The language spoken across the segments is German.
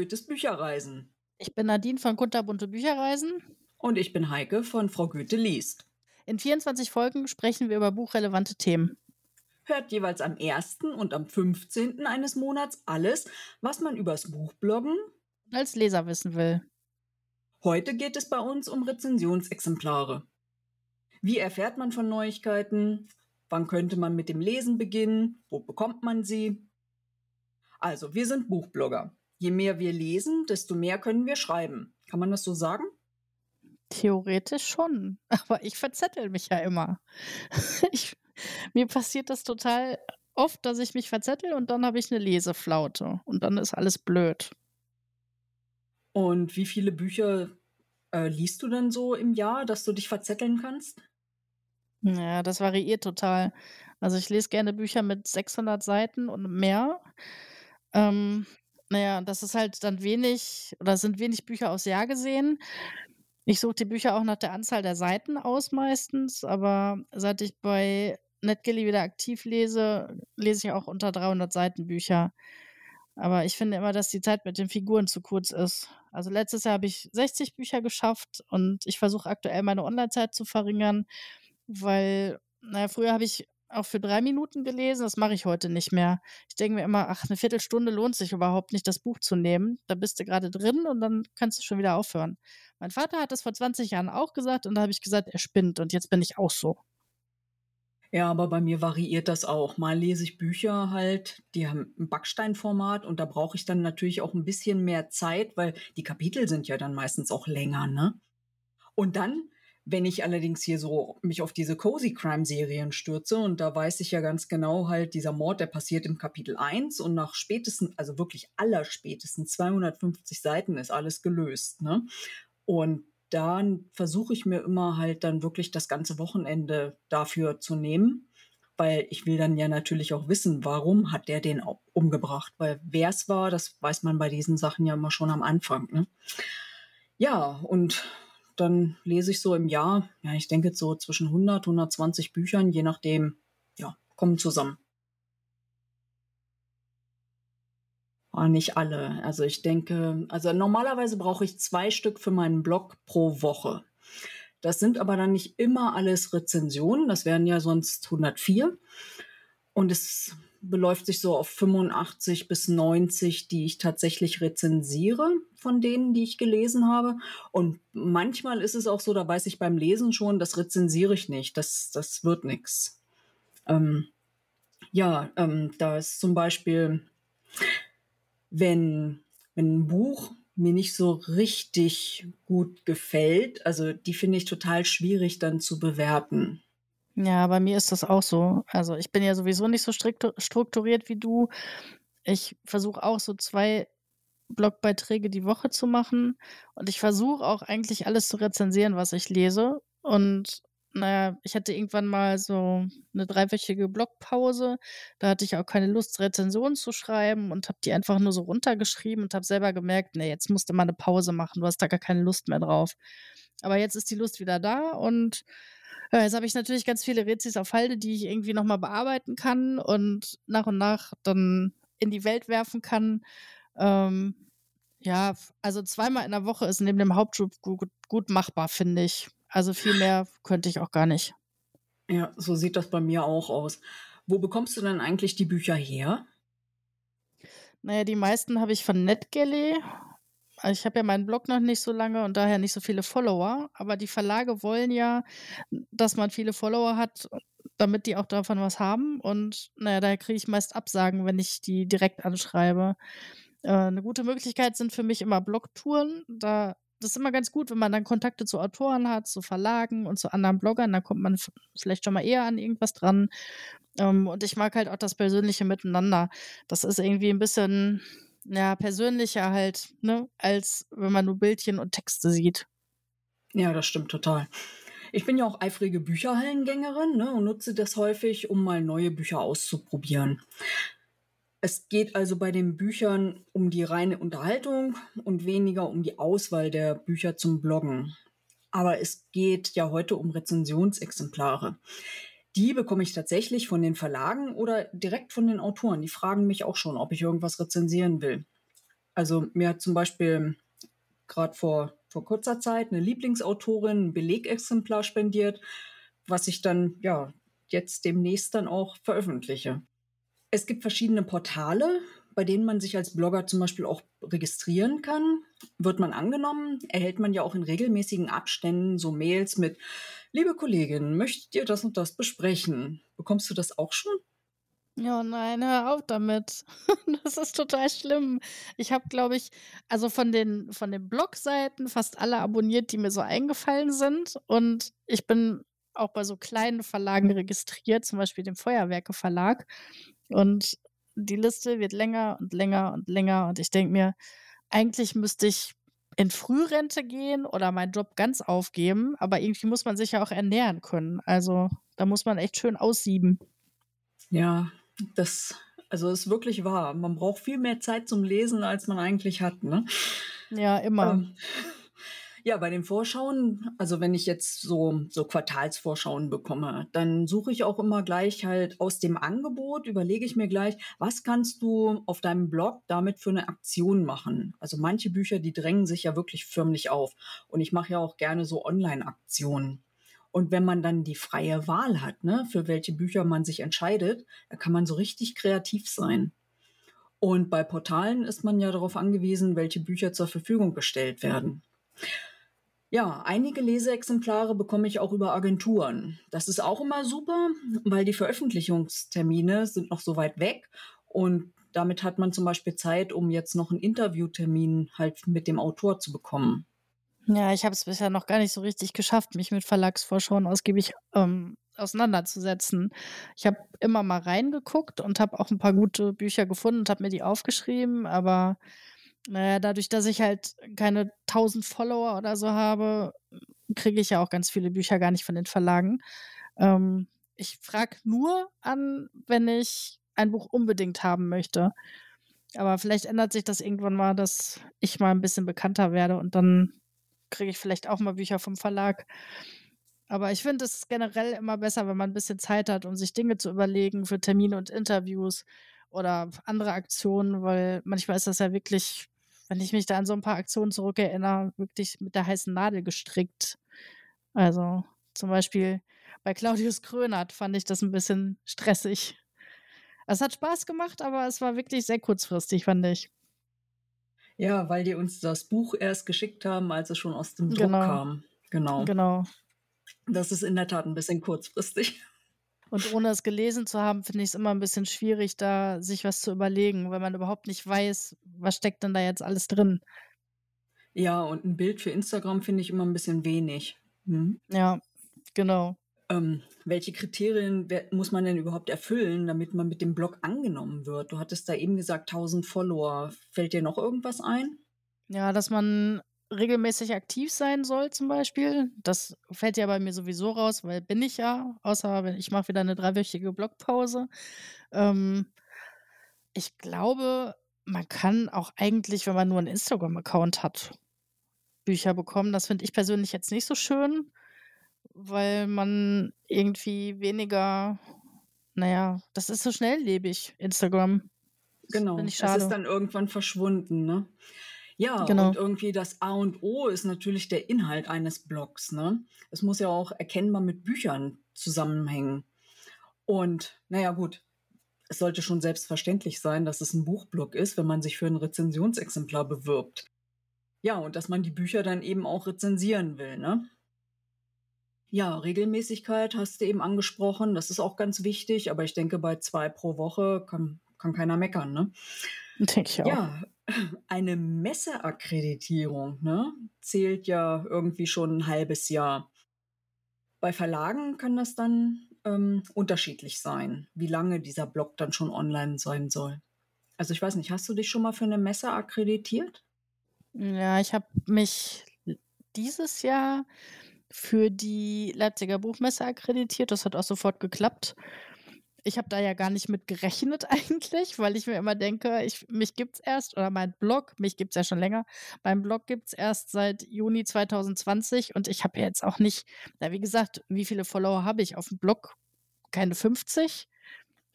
Goethes Bücherreisen. Ich bin Nadine von Kunterbunte Bücherreisen. Und ich bin Heike von Frau Goethe liest. In 24 Folgen sprechen wir über buchrelevante Themen. Hört jeweils am 1. und am 15. eines Monats alles, was man übers Buchbloggen als Leser wissen will. Heute geht es bei uns um Rezensionsexemplare. Wie erfährt man von Neuigkeiten? Wann könnte man mit dem Lesen beginnen? Wo bekommt man sie? Also, wir sind Buchblogger. Je mehr wir lesen, desto mehr können wir schreiben. Kann man das so sagen? Theoretisch schon, aber ich verzettel mich ja immer. Ich, mir passiert das total oft, dass ich mich verzettel und dann habe ich eine Leseflaute und dann ist alles blöd. Und wie viele Bücher äh, liest du denn so im Jahr, dass du dich verzetteln kannst? Ja, das variiert total. Also ich lese gerne Bücher mit 600 Seiten und mehr. Ähm, naja, das ist halt dann wenig oder sind wenig Bücher aufs Jahr gesehen. Ich suche die Bücher auch nach der Anzahl der Seiten aus meistens, aber seit ich bei NetGilly wieder aktiv lese, lese ich auch unter 300 Seiten Bücher. Aber ich finde immer, dass die Zeit mit den Figuren zu kurz ist. Also letztes Jahr habe ich 60 Bücher geschafft und ich versuche aktuell meine Online-Zeit zu verringern, weil, naja, früher habe ich auch für drei Minuten gelesen, das mache ich heute nicht mehr. Ich denke mir immer, ach, eine Viertelstunde lohnt sich überhaupt nicht, das Buch zu nehmen. Da bist du gerade drin und dann kannst du schon wieder aufhören. Mein Vater hat das vor 20 Jahren auch gesagt und da habe ich gesagt, er spinnt und jetzt bin ich auch so. Ja, aber bei mir variiert das auch. Mal lese ich Bücher halt, die haben ein Backsteinformat und da brauche ich dann natürlich auch ein bisschen mehr Zeit, weil die Kapitel sind ja dann meistens auch länger, ne? Und dann, wenn ich allerdings hier so mich auf diese Cozy Crime Serien stürze und da weiß ich ja ganz genau halt, dieser Mord, der passiert im Kapitel 1 und nach spätestens, also wirklich aller spätestens 250 Seiten ist alles gelöst, ne? Und dann versuche ich mir immer halt dann wirklich das ganze Wochenende dafür zu nehmen, weil ich will dann ja natürlich auch wissen, warum hat der den umgebracht, weil wer es war, das weiß man bei diesen Sachen ja immer schon am Anfang. Ne? Ja, und dann lese ich so im Jahr, ja, ich denke so zwischen 100, 120 Büchern, je nachdem, ja, kommen zusammen. Oh, nicht alle. Also ich denke, also normalerweise brauche ich zwei Stück für meinen Blog pro Woche. Das sind aber dann nicht immer alles Rezensionen. Das wären ja sonst 104. Und es beläuft sich so auf 85 bis 90, die ich tatsächlich rezensiere von denen, die ich gelesen habe. Und manchmal ist es auch so, da weiß ich beim Lesen schon, das rezensiere ich nicht. Das, das wird nichts. Ähm, ja, ähm, da ist zum Beispiel wenn, wenn ein Buch mir nicht so richtig gut gefällt, also die finde ich total schwierig dann zu bewerten. Ja, bei mir ist das auch so. Also ich bin ja sowieso nicht so strukturiert wie du. Ich versuche auch so zwei Blogbeiträge die Woche zu machen und ich versuche auch eigentlich alles zu rezensieren, was ich lese. Und naja, ich hatte irgendwann mal so eine dreiwöchige Blogpause. Da hatte ich auch keine Lust, Rezensionen zu schreiben und habe die einfach nur so runtergeschrieben und habe selber gemerkt, nee, jetzt musst du mal eine Pause machen. Du hast da gar keine Lust mehr drauf. Aber jetzt ist die Lust wieder da und ja, jetzt habe ich natürlich ganz viele Rezis auf Halde, die ich irgendwie nochmal bearbeiten kann und nach und nach dann in die Welt werfen kann. Ähm, ja, also zweimal in der Woche ist neben dem Hauptjob gut, gut machbar, finde ich. Also viel mehr könnte ich auch gar nicht. Ja, so sieht das bei mir auch aus. Wo bekommst du denn eigentlich die Bücher her? Naja, die meisten habe ich von NetGalley. Also ich habe ja meinen Blog noch nicht so lange und daher nicht so viele Follower. Aber die Verlage wollen ja, dass man viele Follower hat, damit die auch davon was haben. Und naja, daher kriege ich meist Absagen, wenn ich die direkt anschreibe. Äh, eine gute Möglichkeit sind für mich immer Blogtouren. Da das ist immer ganz gut, wenn man dann Kontakte zu Autoren hat, zu Verlagen und zu anderen Bloggern. Da kommt man vielleicht schon mal eher an irgendwas dran. Ähm, und ich mag halt auch das persönliche Miteinander. Das ist irgendwie ein bisschen ja, persönlicher halt, ne, als wenn man nur Bildchen und Texte sieht. Ja, das stimmt total. Ich bin ja auch eifrige Bücherhallengängerin ne, und nutze das häufig, um mal neue Bücher auszuprobieren. Es geht also bei den Büchern um die reine Unterhaltung und weniger um die Auswahl der Bücher zum Bloggen. Aber es geht ja heute um Rezensionsexemplare. Die bekomme ich tatsächlich von den Verlagen oder direkt von den Autoren. Die fragen mich auch schon, ob ich irgendwas rezensieren will. Also mir hat zum Beispiel gerade vor, vor kurzer Zeit eine Lieblingsautorin ein Belegexemplar spendiert, was ich dann ja jetzt demnächst dann auch veröffentliche. Es gibt verschiedene Portale, bei denen man sich als Blogger zum Beispiel auch registrieren kann. Wird man angenommen, erhält man ja auch in regelmäßigen Abständen so Mails mit, liebe Kollegin, möchtet ihr das und das besprechen? Bekommst du das auch schon? Ja, nein, hör auf damit. Das ist total schlimm. Ich habe, glaube ich, also von den, von den Blogseiten fast alle abonniert, die mir so eingefallen sind. Und ich bin auch bei so kleinen Verlagen registriert, zum Beispiel dem Feuerwerke Verlag. Und die Liste wird länger und länger und länger. Und ich denke mir, eigentlich müsste ich in Frührente gehen oder meinen Job ganz aufgeben. Aber irgendwie muss man sich ja auch ernähren können. Also da muss man echt schön aussieben. Ja, das, also ist wirklich wahr. Man braucht viel mehr Zeit zum Lesen, als man eigentlich hat. Ne? Ja, immer. Ähm, ja, bei den Vorschauen, also wenn ich jetzt so, so Quartalsvorschauen bekomme, dann suche ich auch immer gleich halt aus dem Angebot, überlege ich mir gleich, was kannst du auf deinem Blog damit für eine Aktion machen? Also manche Bücher, die drängen sich ja wirklich förmlich auf. Und ich mache ja auch gerne so Online-Aktionen. Und wenn man dann die freie Wahl hat, ne, für welche Bücher man sich entscheidet, da kann man so richtig kreativ sein. Und bei Portalen ist man ja darauf angewiesen, welche Bücher zur Verfügung gestellt werden. Ja, einige Leseexemplare bekomme ich auch über Agenturen. Das ist auch immer super, weil die Veröffentlichungstermine sind noch so weit weg und damit hat man zum Beispiel Zeit, um jetzt noch einen Interviewtermin halt mit dem Autor zu bekommen. Ja, ich habe es bisher noch gar nicht so richtig geschafft, mich mit Verlagsvorschauen ausgiebig ähm, auseinanderzusetzen. Ich habe immer mal reingeguckt und habe auch ein paar gute Bücher gefunden und habe mir die aufgeschrieben, aber naja, dadurch, dass ich halt keine 1000 Follower oder so habe, kriege ich ja auch ganz viele Bücher gar nicht von den Verlagen. Ähm, ich frage nur an, wenn ich ein Buch unbedingt haben möchte. Aber vielleicht ändert sich das irgendwann mal, dass ich mal ein bisschen bekannter werde und dann kriege ich vielleicht auch mal Bücher vom Verlag. Aber ich finde es generell immer besser, wenn man ein bisschen Zeit hat, um sich Dinge zu überlegen für Termine und Interviews oder andere Aktionen, weil manchmal ist das ja wirklich, wenn ich mich da an so ein paar Aktionen zurückerinnere, wirklich mit der heißen Nadel gestrickt. Also zum Beispiel bei Claudius Krönert fand ich das ein bisschen stressig. Es hat Spaß gemacht, aber es war wirklich sehr kurzfristig, fand ich. Ja, weil die uns das Buch erst geschickt haben, als es schon aus dem Druck Genau. kam. Genau. Genau. Das ist in der Tat ein bisschen kurzfristig. Und ohne es gelesen zu haben, finde ich es immer ein bisschen schwierig, da sich was zu überlegen, weil man überhaupt nicht weiß, was steckt denn da jetzt alles drin. Ja, und ein Bild für Instagram finde ich immer ein bisschen wenig. Hm? Ja, genau. Ähm, welche Kriterien muss man denn überhaupt erfüllen, damit man mit dem Blog angenommen wird? Du hattest da eben gesagt 1000 Follower. Fällt dir noch irgendwas ein? Ja, dass man regelmäßig aktiv sein soll zum Beispiel. Das fällt ja bei mir sowieso raus, weil bin ich ja, außer wenn ich mache wieder eine dreiwöchige Blogpause. Ähm, ich glaube, man kann auch eigentlich, wenn man nur einen Instagram-Account hat, Bücher bekommen. Das finde ich persönlich jetzt nicht so schön, weil man irgendwie weniger, naja, das ist so schnelllebig, Instagram. Das Genau, es ist dann irgendwann verschwunden, ne? Ja, Genau. und irgendwie das A und O ist natürlich der Inhalt eines Blogs, ne? Es muss ja auch erkennbar mit Büchern zusammenhängen. Und naja, gut, es sollte schon selbstverständlich sein, dass es ein Buchblog ist, wenn man sich für ein Rezensionsexemplar bewirbt. Ja, und dass man die Bücher dann eben auch rezensieren will, ne? Ja, Regelmäßigkeit hast du eben angesprochen, das ist auch ganz wichtig, aber ich denke, bei zwei pro Woche kann, kann keiner meckern, ne? Denke ich auch. Ja, eine Messeakkreditierung, ne, zählt ja irgendwie schon ein halbes Jahr. Bei Verlagen kann das dann ähm, unterschiedlich sein, wie lange dieser Blog dann schon online sein soll. Also ich weiß nicht, hast du dich schon mal für eine Messe akkreditiert? Ja, ich habe mich dieses Jahr für die Leipziger Buchmesse akkreditiert. Das hat auch sofort geklappt. Ich habe da ja gar nicht mit gerechnet eigentlich, weil ich mir immer denke, ich, mich gibt es erst, oder mein Blog, mich gibt es ja schon länger, mein Blog gibt es erst seit Juni 2020 und ich habe ja jetzt auch nicht, na, wie gesagt, wie viele Follower habe ich auf dem Blog? Keine 50.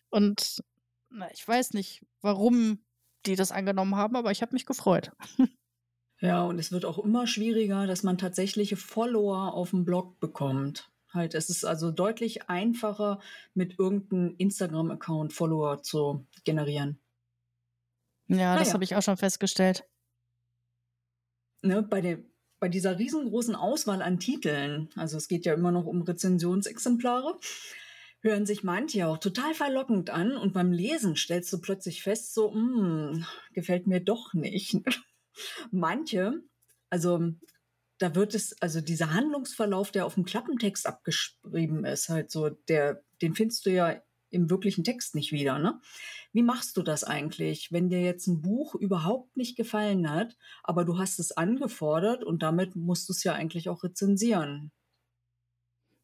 Und na, ich weiß nicht, warum die das angenommen haben, aber ich habe mich gefreut. Ja, und es wird auch immer schwieriger, dass man tatsächliche Follower auf dem Blog bekommt. Halt, es ist also deutlich einfacher, mit irgendeinem Instagram-Account Follower zu generieren. Ja, das habe ich auch schon festgestellt. Ne, bei, den, bei dieser riesengroßen Auswahl an Titeln, also es geht ja immer noch um Rezensionsexemplare, hören sich manche auch total verlockend an und beim Lesen stellst du plötzlich fest, so, hm, gefällt mir doch nicht. manche, also da wird es, also dieser Handlungsverlauf, der auf dem Klappentext abgeschrieben ist, halt so, der, den findest du ja im wirklichen Text nicht wieder, ne? Wie machst du das eigentlich, wenn dir jetzt ein Buch überhaupt nicht gefallen hat, aber du hast es angefordert und damit musst du es ja eigentlich auch rezensieren?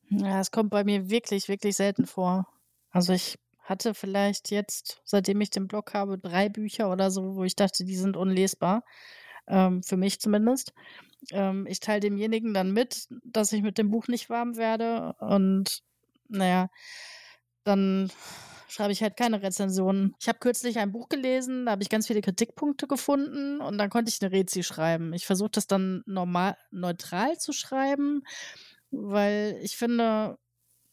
Ja, es kommt bei mir wirklich, wirklich selten vor. Also ich hatte vielleicht jetzt, seitdem ich den Blog habe, drei Bücher oder so, wo ich dachte, die sind unlesbar. Ähm, für mich zumindest. Ähm, ich teile demjenigen dann mit, dass ich mit dem Buch nicht warm werde. Und naja, dann schreibe ich halt keine Rezensionen. Ich habe kürzlich ein Buch gelesen, da habe ich ganz viele Kritikpunkte gefunden und dann konnte ich eine Rezi schreiben. Ich versuche das dann normal neutral zu schreiben, weil ich finde,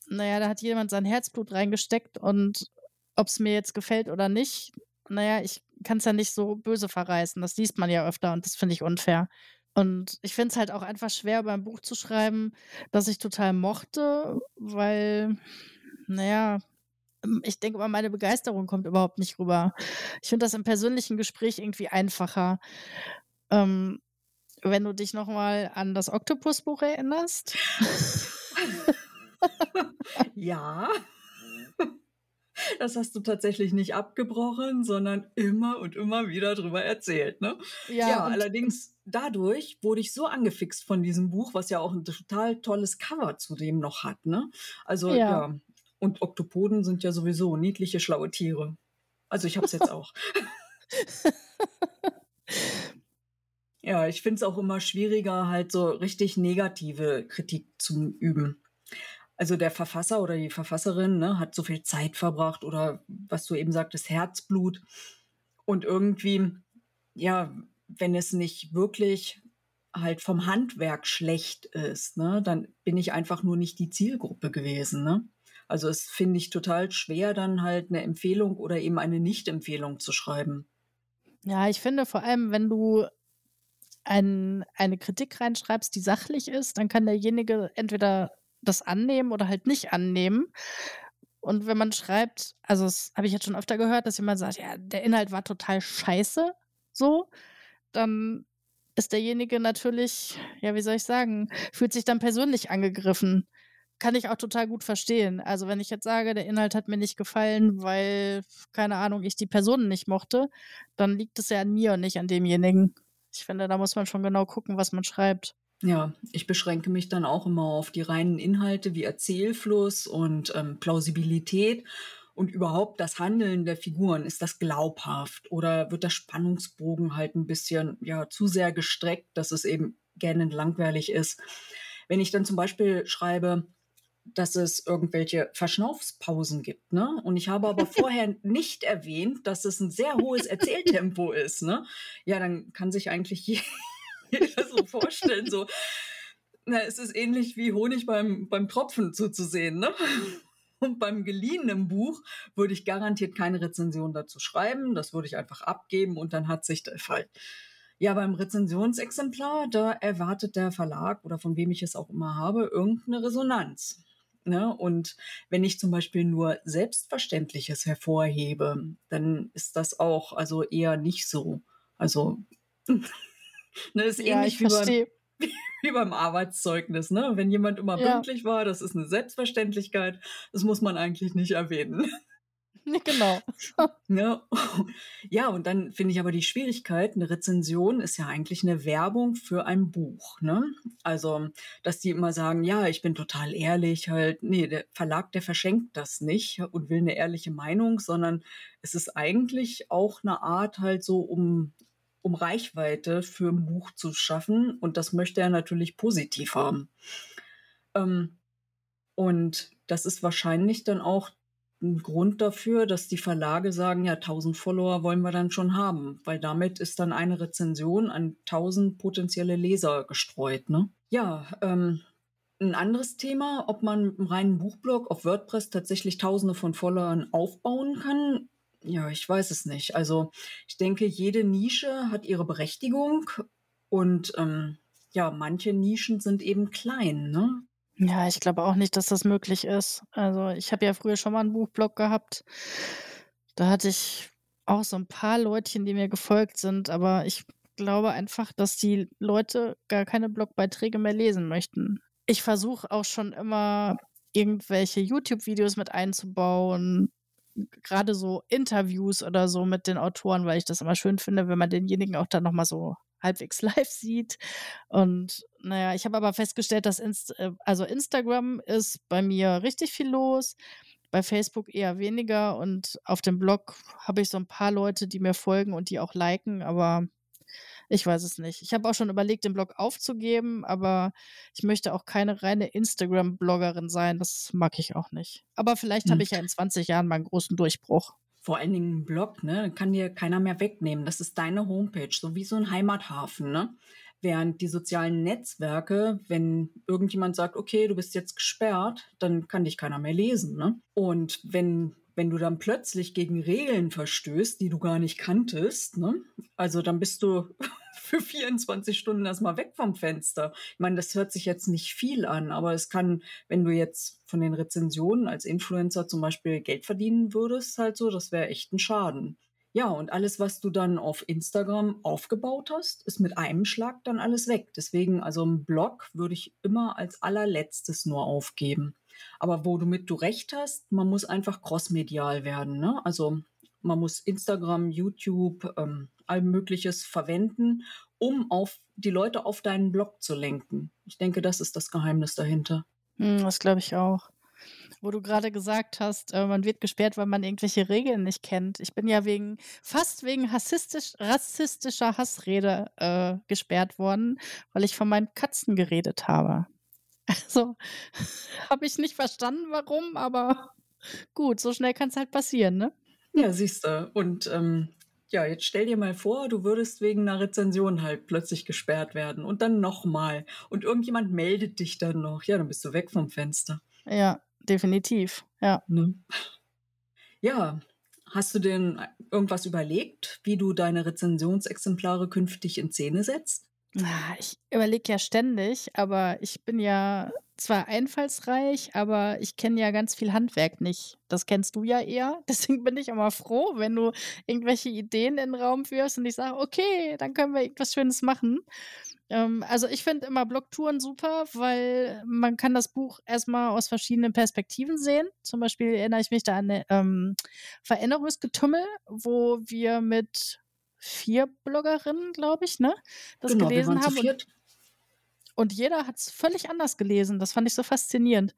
naja, da hat jemand sein Herzblut reingesteckt und ob es mir jetzt gefällt oder nicht, naja, ich kann es ja nicht so böse verreißen. Das liest man ja öfter und das finde ich unfair. Und ich finde es halt auch einfach schwer, beim Buch zu schreiben, das ich total mochte, weil, naja, ähm, ich denke mal, meine Begeisterung kommt überhaupt nicht rüber. Ich finde das im persönlichen Gespräch irgendwie einfacher. Ähm, wenn du dich nochmal an das Oktopusbuch erinnerst. ja. Das hast du tatsächlich nicht abgebrochen, sondern immer und immer wieder drüber erzählt. Ne? Ja, ja allerdings dadurch wurde ich so angefixt von diesem Buch, was ja auch ein total tolles Cover zudem noch hat. Ne? Also ja. ja. Und Oktopoden sind ja sowieso niedliche, schlaue Tiere. Also ich habe es jetzt auch. ja, ich finde es auch immer schwieriger, halt so richtig negative Kritik zu üben. Also der Verfasser oder die Verfasserin ne, hat so viel Zeit verbracht oder was du eben sagtest, Herzblut. Und irgendwie, ja, wenn es nicht wirklich halt vom Handwerk schlecht ist, ne, dann bin ich einfach nur nicht die Zielgruppe gewesen. Ne? Also es finde ich total schwer, dann halt eine Empfehlung oder eben eine Nicht-Empfehlung zu schreiben. Ja, ich finde vor allem, wenn du ein, eine Kritik reinschreibst, die sachlich ist, dann kann derjenige entweder das annehmen oder halt nicht annehmen. Und wenn man schreibt, also das habe ich jetzt schon öfter gehört, dass jemand sagt, ja, der Inhalt war total scheiße, so, dann ist derjenige natürlich, ja, wie soll ich sagen, fühlt sich dann persönlich angegriffen kann ich auch total gut verstehen. Also wenn ich jetzt sage, der Inhalt hat mir nicht gefallen, weil, keine Ahnung, ich die Personen nicht mochte, dann liegt es ja an mir und nicht an demjenigen. Ich finde, da muss man schon genau gucken, was man schreibt. Ja, ich beschränke mich dann auch immer auf die reinen Inhalte wie Erzählfluss und ähm, Plausibilität und überhaupt das Handeln der Figuren. Ist das glaubhaft oder wird der Spannungsbogen halt ein bisschen ja, zu sehr gestreckt, dass es eben gerne langweilig ist? Wenn ich dann zum Beispiel schreibe, dass es irgendwelche Verschnaufspausen gibt. Ne? Und ich habe aber vorher nicht erwähnt, dass es ein sehr hohes Erzähltempo ist. Ne? Ja, dann kann sich eigentlich jeder so vorstellen, so, na, es ist ähnlich wie Honig beim, beim Tropfen zuzusehen. Ne? Und beim geliehenen Buch würde ich garantiert keine Rezension dazu schreiben. Das würde ich einfach abgeben und dann hat sich der Fall. Ja, beim Rezensionsexemplar, da erwartet der Verlag oder von wem ich es auch immer habe, irgendeine Resonanz. Ne? Und wenn ich zum Beispiel nur Selbstverständliches hervorhebe, dann ist das auch also eher nicht so. Also ne, ist ja, ähnlich wie beim, wie beim, Arbeitszeugnis. Ne? Wenn jemand immer ja. pünktlich war, das ist eine Selbstverständlichkeit. Das muss man eigentlich nicht erwähnen. Genau. ne? Ja, und dann finde ich aber die Schwierigkeit, eine Rezension ist ja eigentlich eine Werbung für ein Buch. Ne? Also, dass die immer sagen, ja, ich bin total ehrlich, halt, nee, der Verlag, der verschenkt das nicht und will eine ehrliche Meinung, sondern es ist eigentlich auch eine Art halt so, um, um Reichweite für ein Buch zu schaffen. Und das möchte er natürlich positiv haben. Ähm, und das ist wahrscheinlich dann auch ein Grund dafür, dass die Verlage sagen, ja, 1000 Follower wollen wir dann schon haben, weil damit ist dann eine Rezension an 1000 potenzielle Leser gestreut. Ne? Ja, ähm, ein anderes Thema, ob man mit einem reinen Buchblog auf WordPress tatsächlich Tausende von Followern aufbauen kann. Ja, ich weiß es nicht. Also ich denke, jede Nische hat ihre Berechtigung und ähm, ja, manche Nischen sind eben klein. Ne? Ja, ich glaube auch nicht, dass das möglich ist. Also ich habe ja früher schon mal einen Buchblog gehabt. Da hatte ich auch so ein paar Leutchen, die mir gefolgt sind, aber ich glaube einfach, dass die Leute gar keine Blogbeiträge mehr lesen möchten. Ich versuche auch schon immer irgendwelche YouTube-Videos mit einzubauen, gerade so Interviews oder so mit den Autoren, weil ich das immer schön finde, wenn man denjenigen auch dann nochmal so halbwegs live sieht. Und naja, ich habe aber festgestellt, dass Inst äh, also Instagram ist bei mir richtig viel los, bei Facebook eher weniger und auf dem Blog habe ich so ein paar Leute, die mir folgen und die auch liken, aber ich weiß es nicht. Ich habe auch schon überlegt, den Blog aufzugeben, aber ich möchte auch keine reine Instagram-Bloggerin sein. Das mag ich auch nicht. Aber vielleicht hm. habe ich ja in 20 Jahren meinen großen Durchbruch vor allen Dingen ein Blog, ne, kann dir keiner mehr wegnehmen. Das ist deine Homepage, so wie so ein Heimathafen, ne? Während die sozialen Netzwerke, wenn irgendjemand sagt, okay, du bist jetzt gesperrt, dann kann dich keiner mehr lesen, ne? Und wenn wenn du dann plötzlich gegen Regeln verstößt, die du gar nicht kanntest, ne? Also dann bist du für 24 Stunden erstmal weg vom Fenster. Ich meine, das hört sich jetzt nicht viel an, aber es kann, wenn du jetzt von den Rezensionen als Influencer zum Beispiel Geld verdienen würdest, halt so, das wäre echt ein Schaden. Ja, und alles, was du dann auf Instagram aufgebaut hast, ist mit einem Schlag dann alles weg. Deswegen, also ein Blog würde ich immer als allerletztes nur aufgeben. Aber wo du mit du recht hast, man muss einfach crossmedial werden. Ne? Also man muss Instagram, YouTube, ähm, all Mögliches verwenden, um auf die Leute auf deinen Blog zu lenken. Ich denke, das ist das Geheimnis dahinter. Hm, das glaube ich auch. Wo du gerade gesagt hast, äh, man wird gesperrt, weil man irgendwelche Regeln nicht kennt. Ich bin ja wegen, fast wegen rassistisch, rassistischer Hassrede äh, gesperrt worden, weil ich von meinen Katzen geredet habe. Also habe ich nicht verstanden, warum, aber gut, so schnell kann es halt passieren, ne? Ja, siehst du. Und ähm, ja, jetzt stell dir mal vor, du würdest wegen einer Rezension halt plötzlich gesperrt werden und dann nochmal. Und irgendjemand meldet dich dann noch. Ja, dann bist du weg vom Fenster. Ja, definitiv. Ja. Ne? Ja, hast du denn irgendwas überlegt, wie du deine Rezensionsexemplare künftig in Szene setzt? Ah, ich überlege ja ständig, aber ich bin ja zwar einfallsreich, aber ich kenne ja ganz viel Handwerk nicht. Das kennst du ja eher. Deswegen bin ich immer froh, wenn du irgendwelche Ideen in den Raum wirfst und ich sage, okay, dann können wir irgendwas Schönes machen. Ähm, also ich finde immer Blogtouren super, weil man kann das Buch erstmal aus verschiedenen Perspektiven sehen. Zum Beispiel erinnere ich mich da an ähm, Veränderungsgetümmel, wo wir mit vier Bloggerinnen, glaube ich, ne, das genau, gelesen haben. Und, und, jeder hat es völlig anders gelesen. Das fand ich so faszinierend.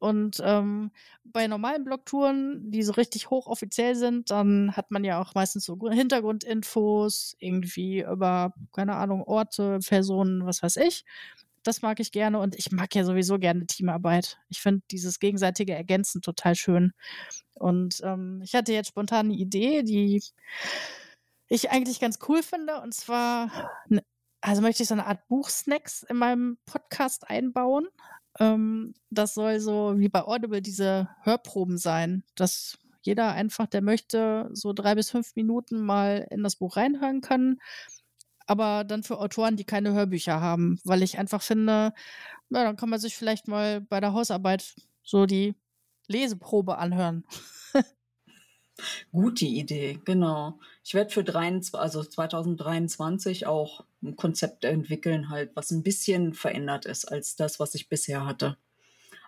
Und ähm, bei normalen Blogtouren, die so richtig hochoffiziell sind, dann hat man ja auch meistens so Hintergrundinfos, irgendwie über, keine Ahnung, Orte, Personen, was weiß ich. Das mag ich gerne und ich mag ja sowieso gerne Teamarbeit. Ich finde dieses gegenseitige Ergänzen total schön. Und ähm, ich hatte jetzt spontan eine Idee, die ich eigentlich ganz cool finde. Und zwar, also möchte ich so eine Art Buchsnacks in meinem Podcast einbauen. Ähm, das soll so wie bei Audible diese Hörproben sein, dass jeder einfach, der möchte, so drei bis fünf Minuten mal in das Buch reinhören kann. Aber dann für Autoren, die keine Hörbücher haben, weil ich einfach finde, na, dann kann man sich vielleicht mal bei der Hausarbeit so die Leseprobe anhören. Gute Idee, genau. Ich werde für 23, also 2023 auch ein Konzept entwickeln, halt, was ein bisschen verändert ist als das, was ich bisher hatte.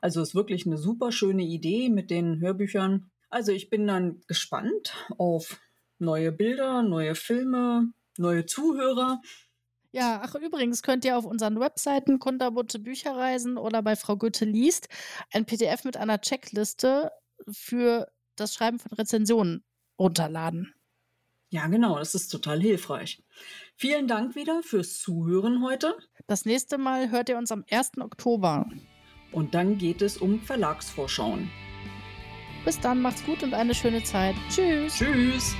Also ist wirklich eine super schöne Idee mit den Hörbüchern. Also ich bin dann gespannt auf neue Bilder, neue Filme, neue Zuhörer. Ja, ach übrigens könnt ihr auf unseren Webseiten Kunterbunte Bücherreisen oder bei Frau Goethe liest ein PDF mit einer Checkliste für das Schreiben von Rezensionen runterladen. Ja, genau, das ist total hilfreich. Vielen Dank wieder fürs Zuhören heute. Das nächste Mal hört ihr uns am 1. Oktober. Und dann geht es um Verlagsvorschauen. Bis dann, macht's gut und eine schöne Zeit. Tschüss. Tschüss.